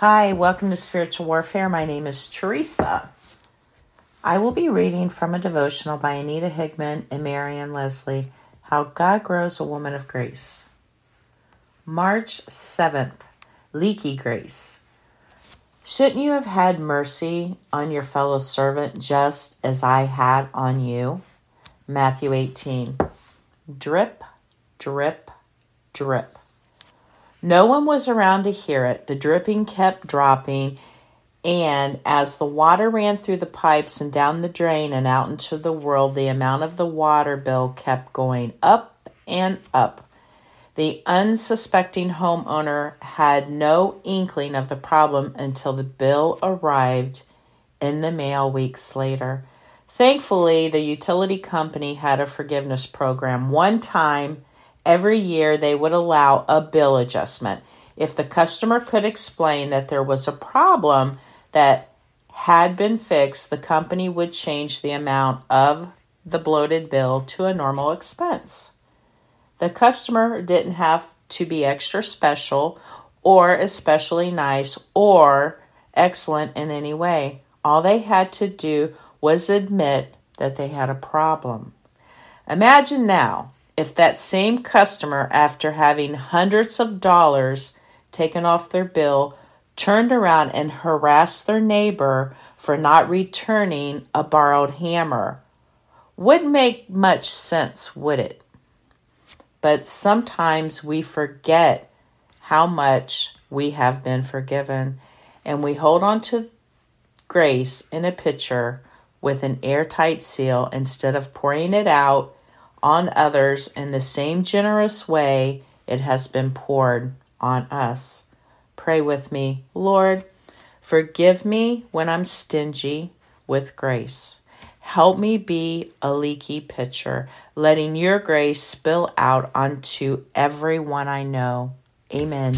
Hi, welcome to Spiritual Warfare. My name is Teresa. I will be reading from a devotional by Anita Higman and Marian Leslie How God Grows a Woman of Grace. March 7th, Leaky Grace. Shouldn't you have had mercy on your fellow servant just as I had on you? Matthew 18. Drip, drip, drip. No one was around to hear it. The dripping kept dropping, and as the water ran through the pipes and down the drain and out into the world, the amount of the water bill kept going up and up. The unsuspecting homeowner had no inkling of the problem until the bill arrived in the mail weeks later. Thankfully, the utility company had a forgiveness program. One time every year they would allow a bill adjustment. If the customer could explain that there was a problem that had been fixed, the company would change the amount of the bloated bill to a normal expense. The customer didn't have to be extra special or especially nice or excellent in any way. All they had to do was admit that they had a problem. Imagine now if that same customer, after having hundreds of dollars taken off their bill, turned around and harassed their neighbor for not returning a borrowed hammer. Wouldn't make much sense, would it? But sometimes we forget how much we have been forgiven, and we hold on to grace in a pitcher with an airtight seal instead of pouring it out on others in the same generous way it has been poured on us. Pray with me, Lord, forgive me when I'm stingy with grace. Help me be a leaky pitcher, letting your grace spill out onto everyone I know. Amen.